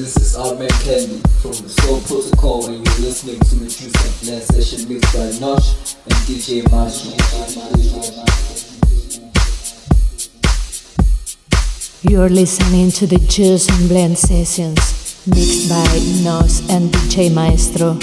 this is our man Candy from the Soul Protocol, and you're listening to the True Land session mixed by Nosh and DJ Marshall. You're listening to the Juice and Blend sessions mixed by Nosh and DJ Maestro.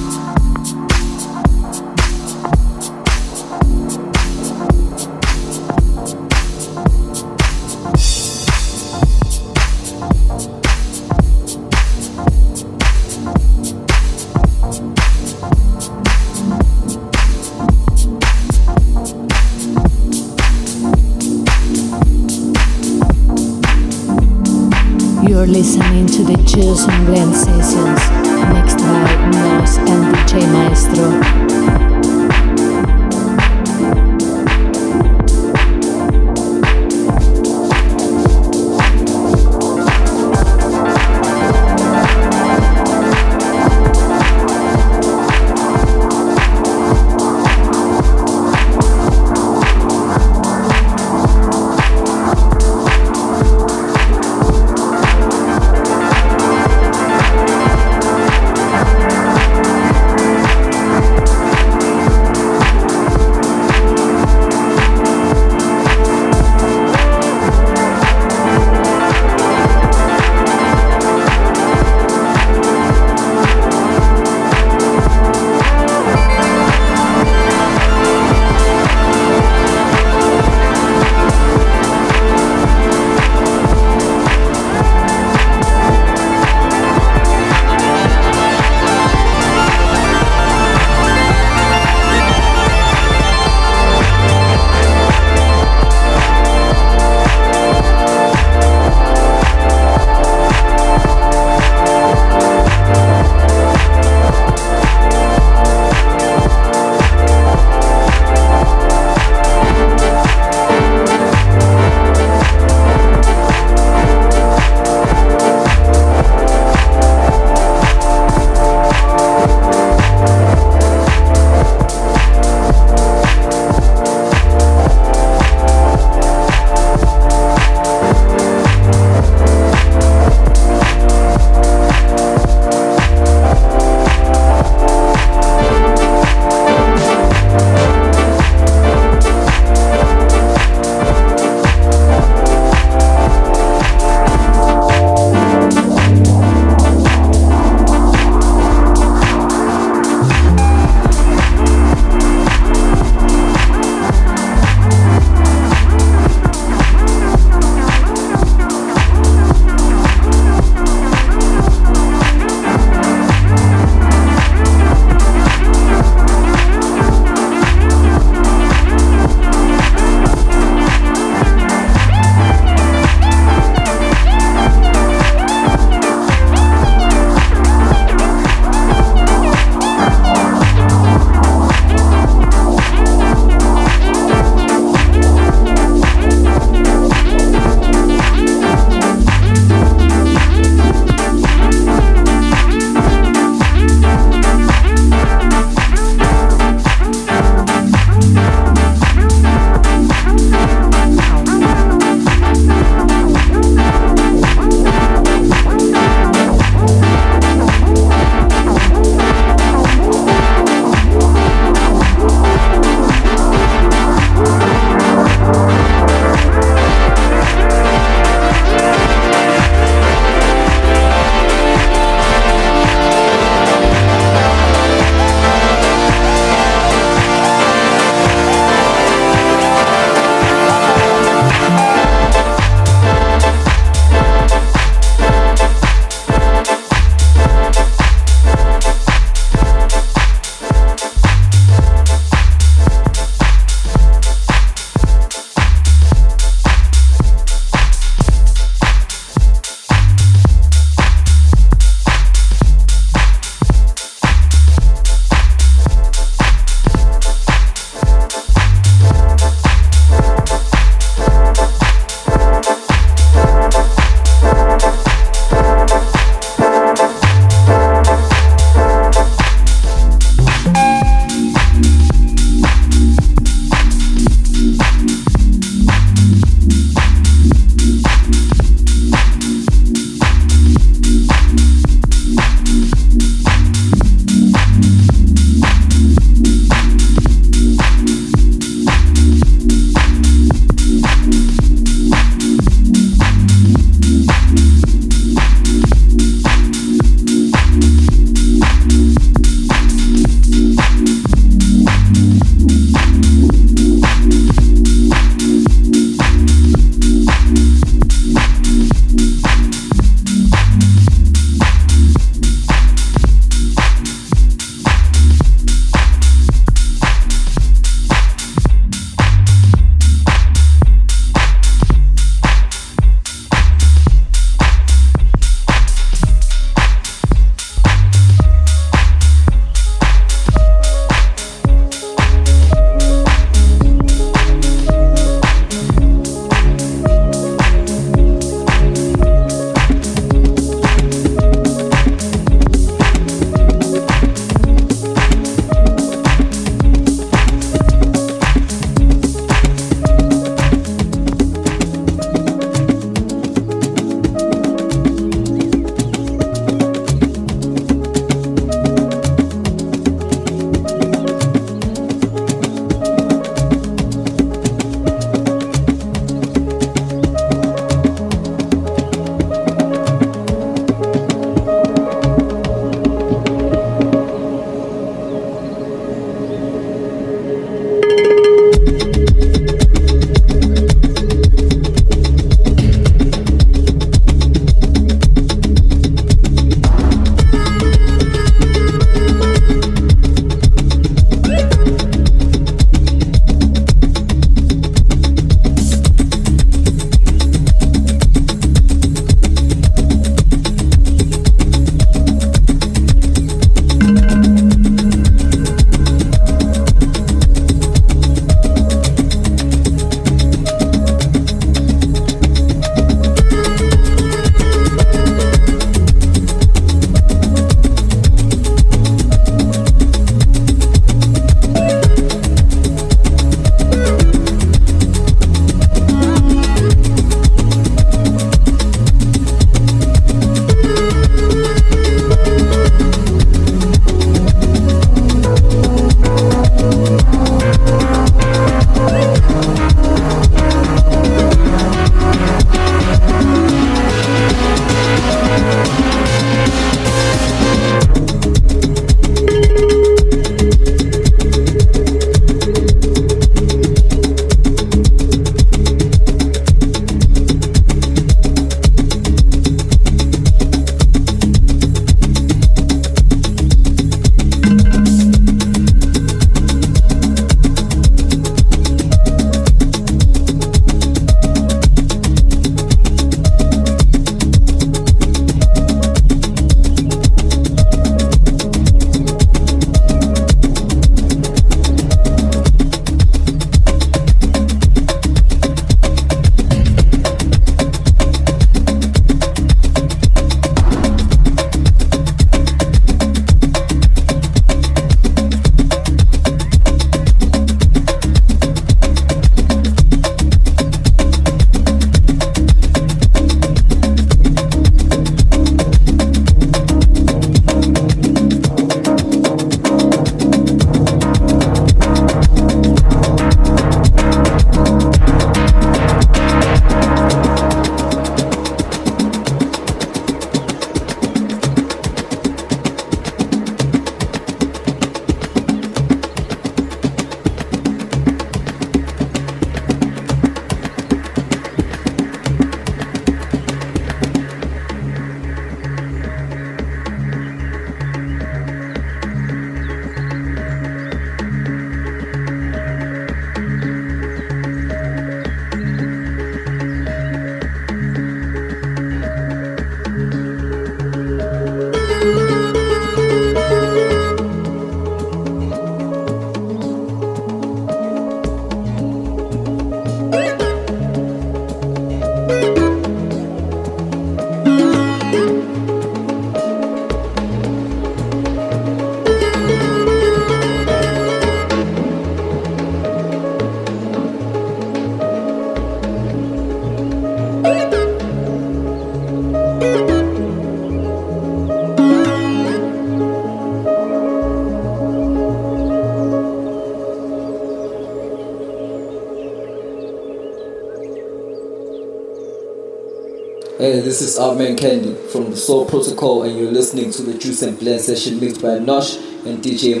This is Artman Candy from the Soul Protocol, and you're listening to the Juice and Blend session mixed by Nosh and DJ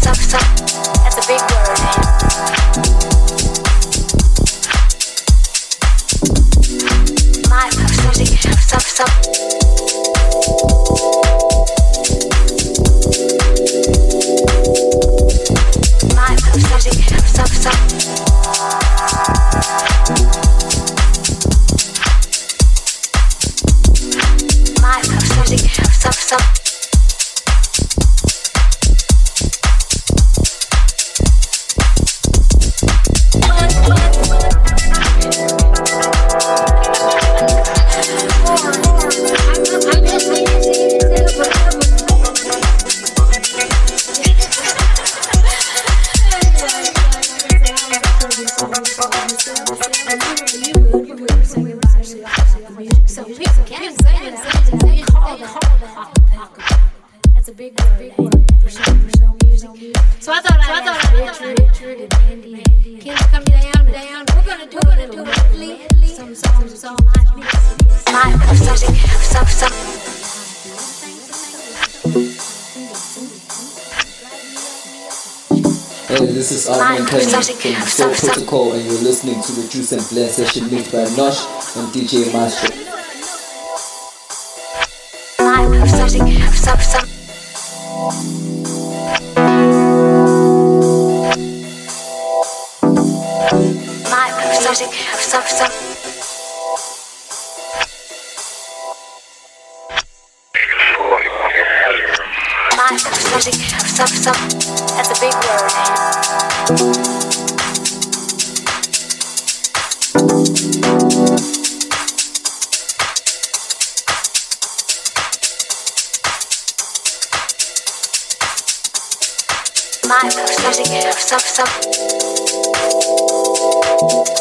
stop, stop. That's a big word. influencer și look for Nosh and DJ Master. Stop, stop. Stop,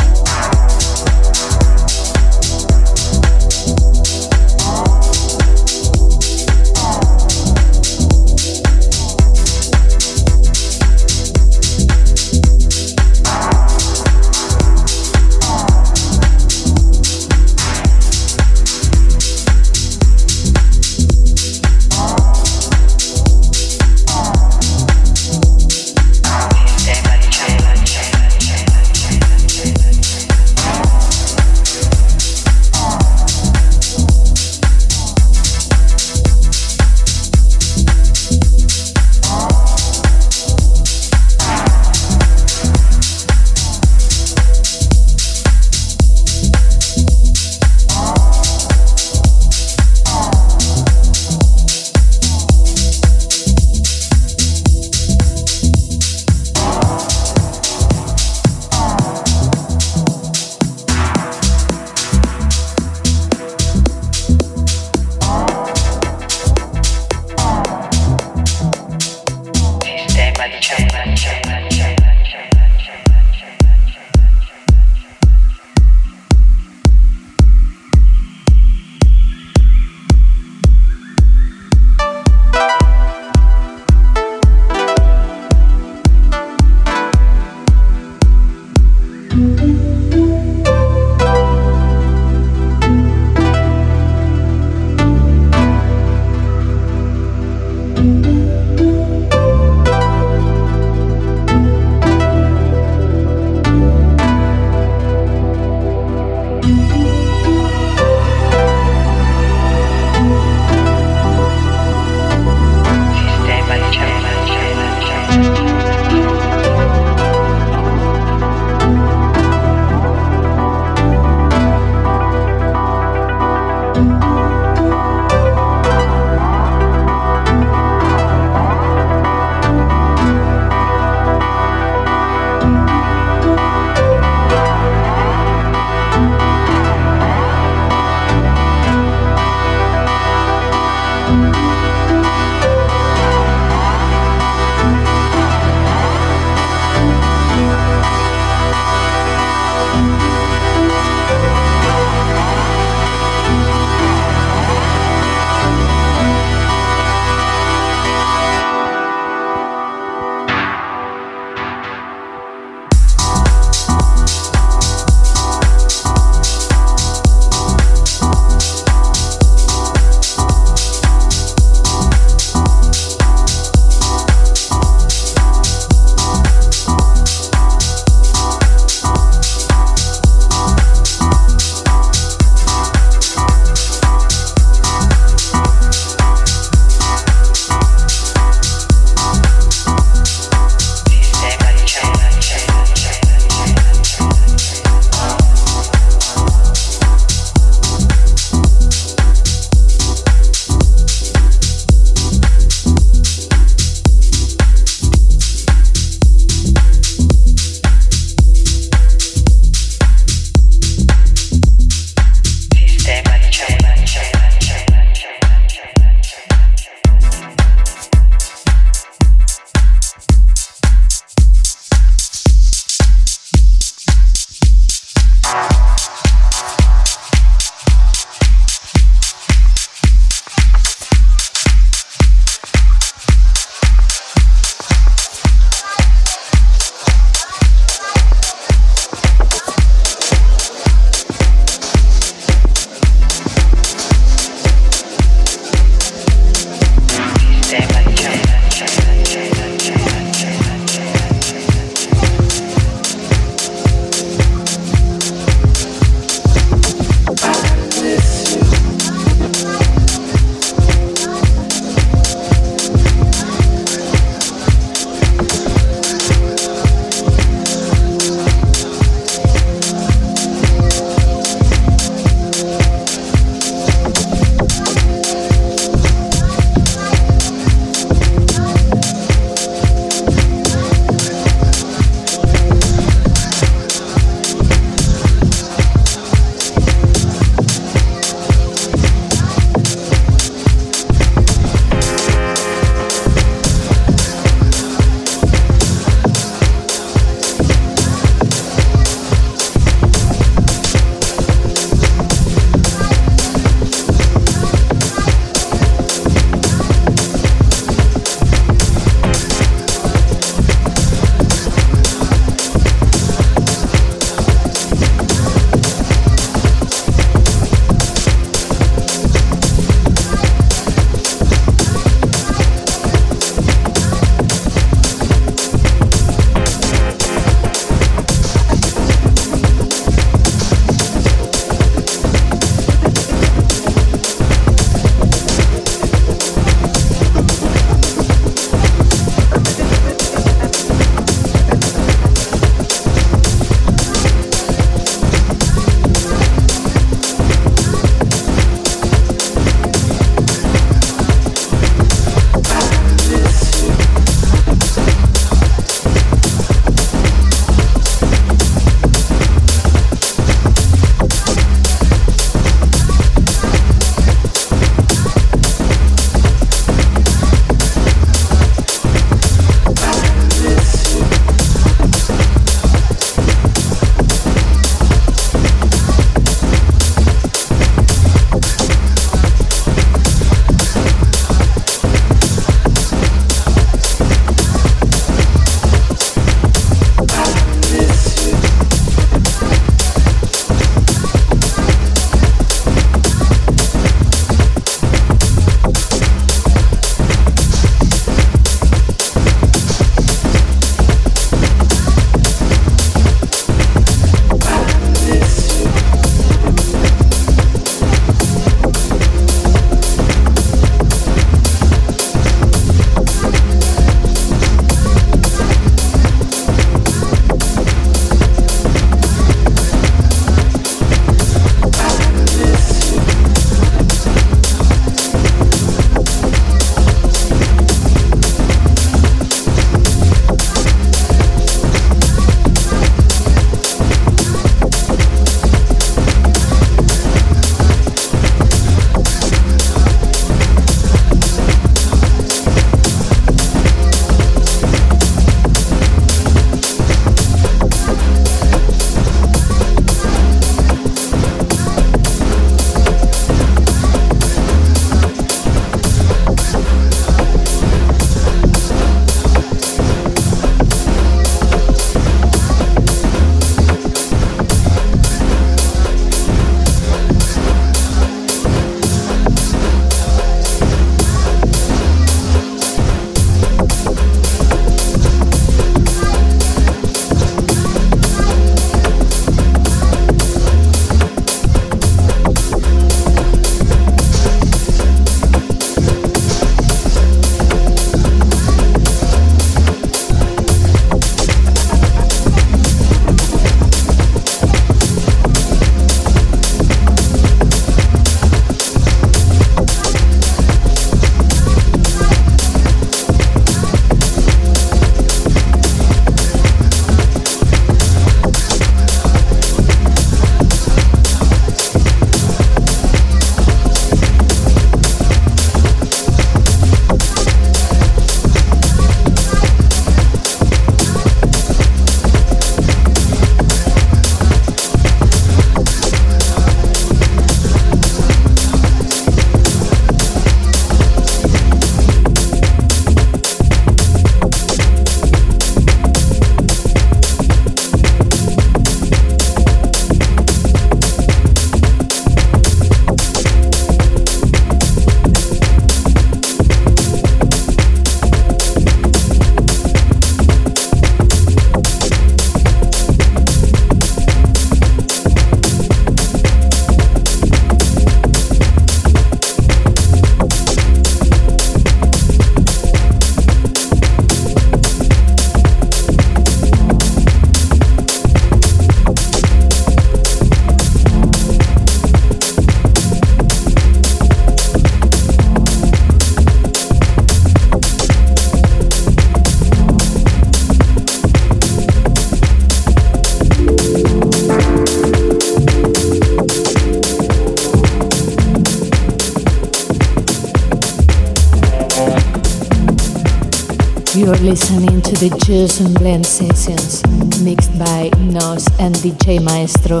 You're listening to the Juice and Blend sessions, mixed by Nosh and DJ Maestro.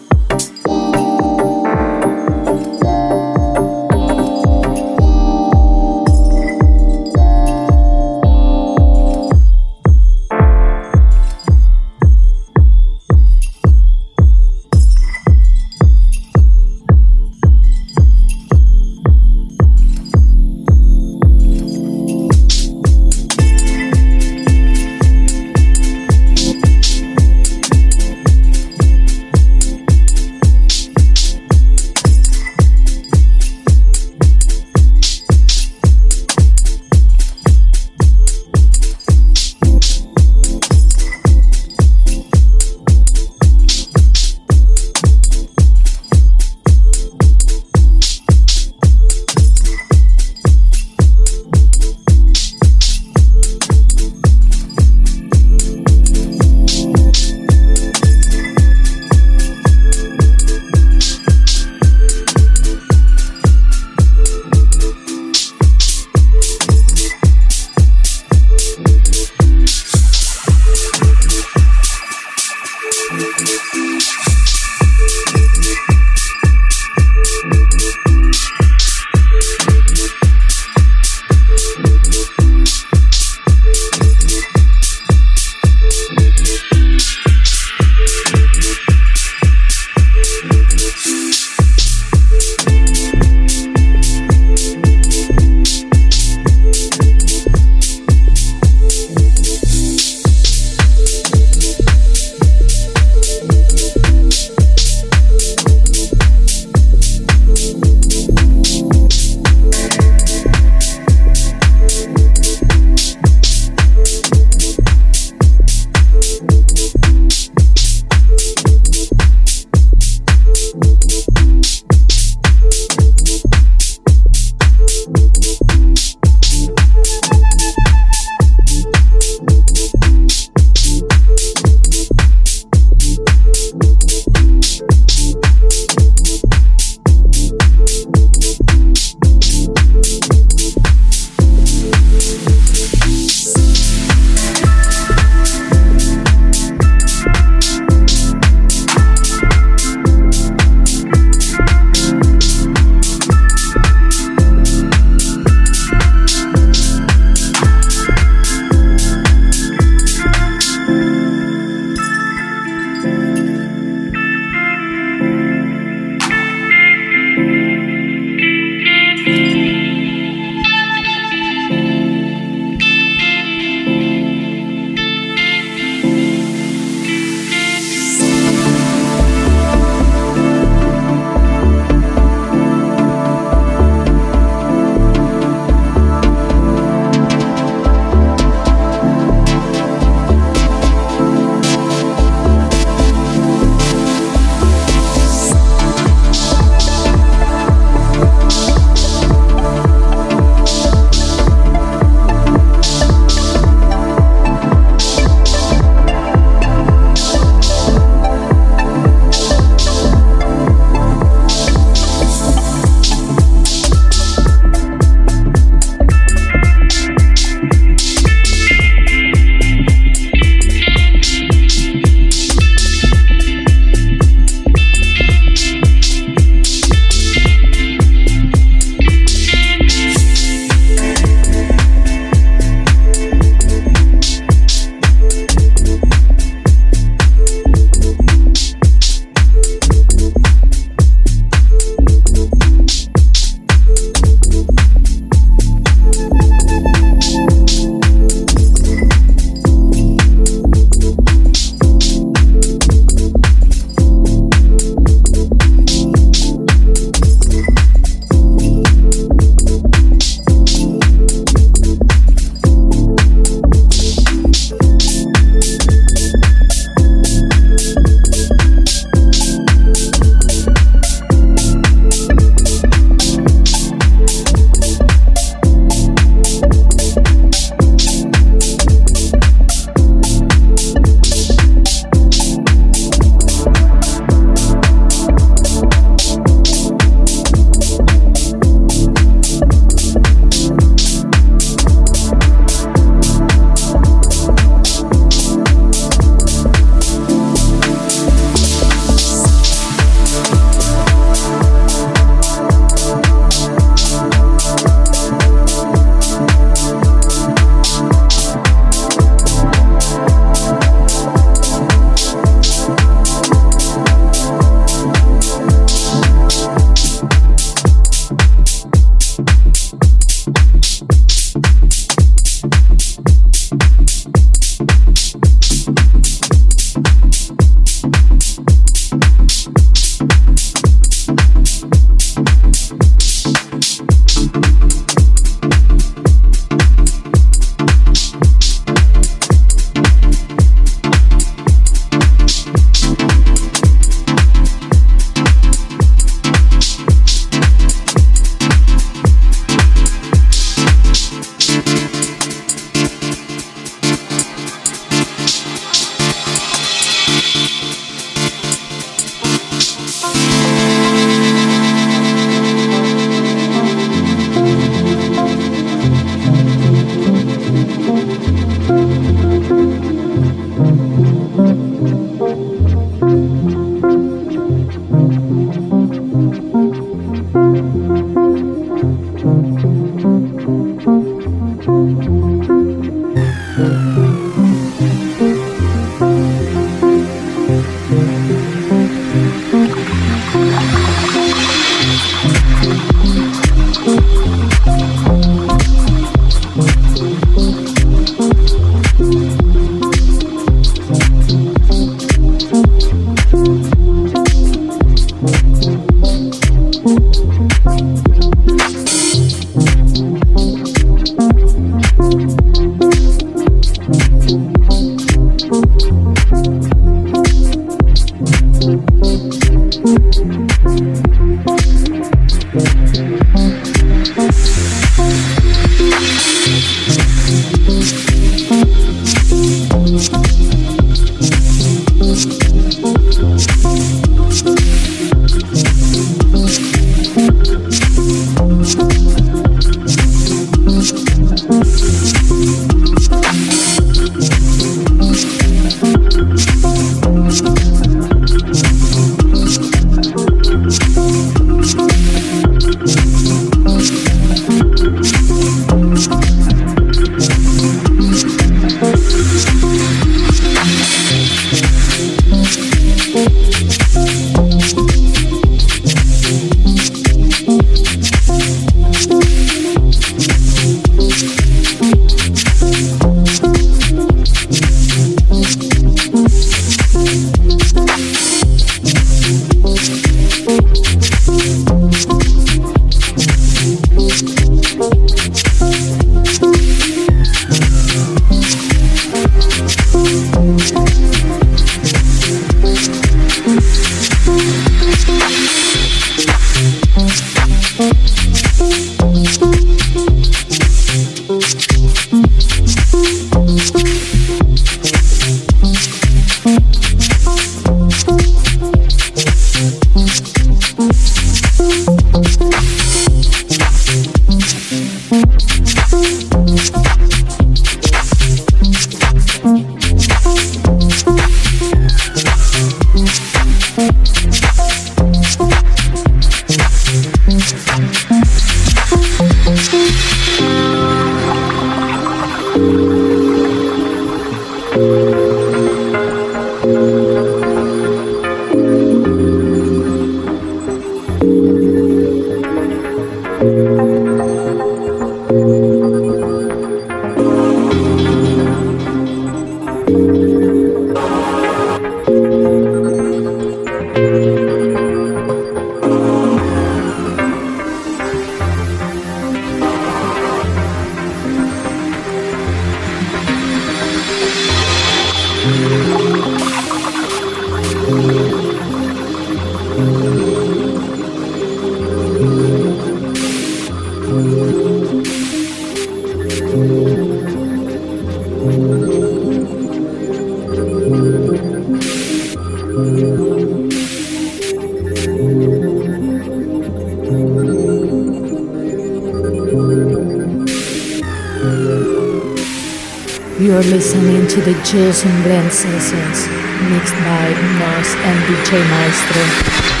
You're listening to the Juice and Blend sessions mixed by Nosh and DJ Maestro.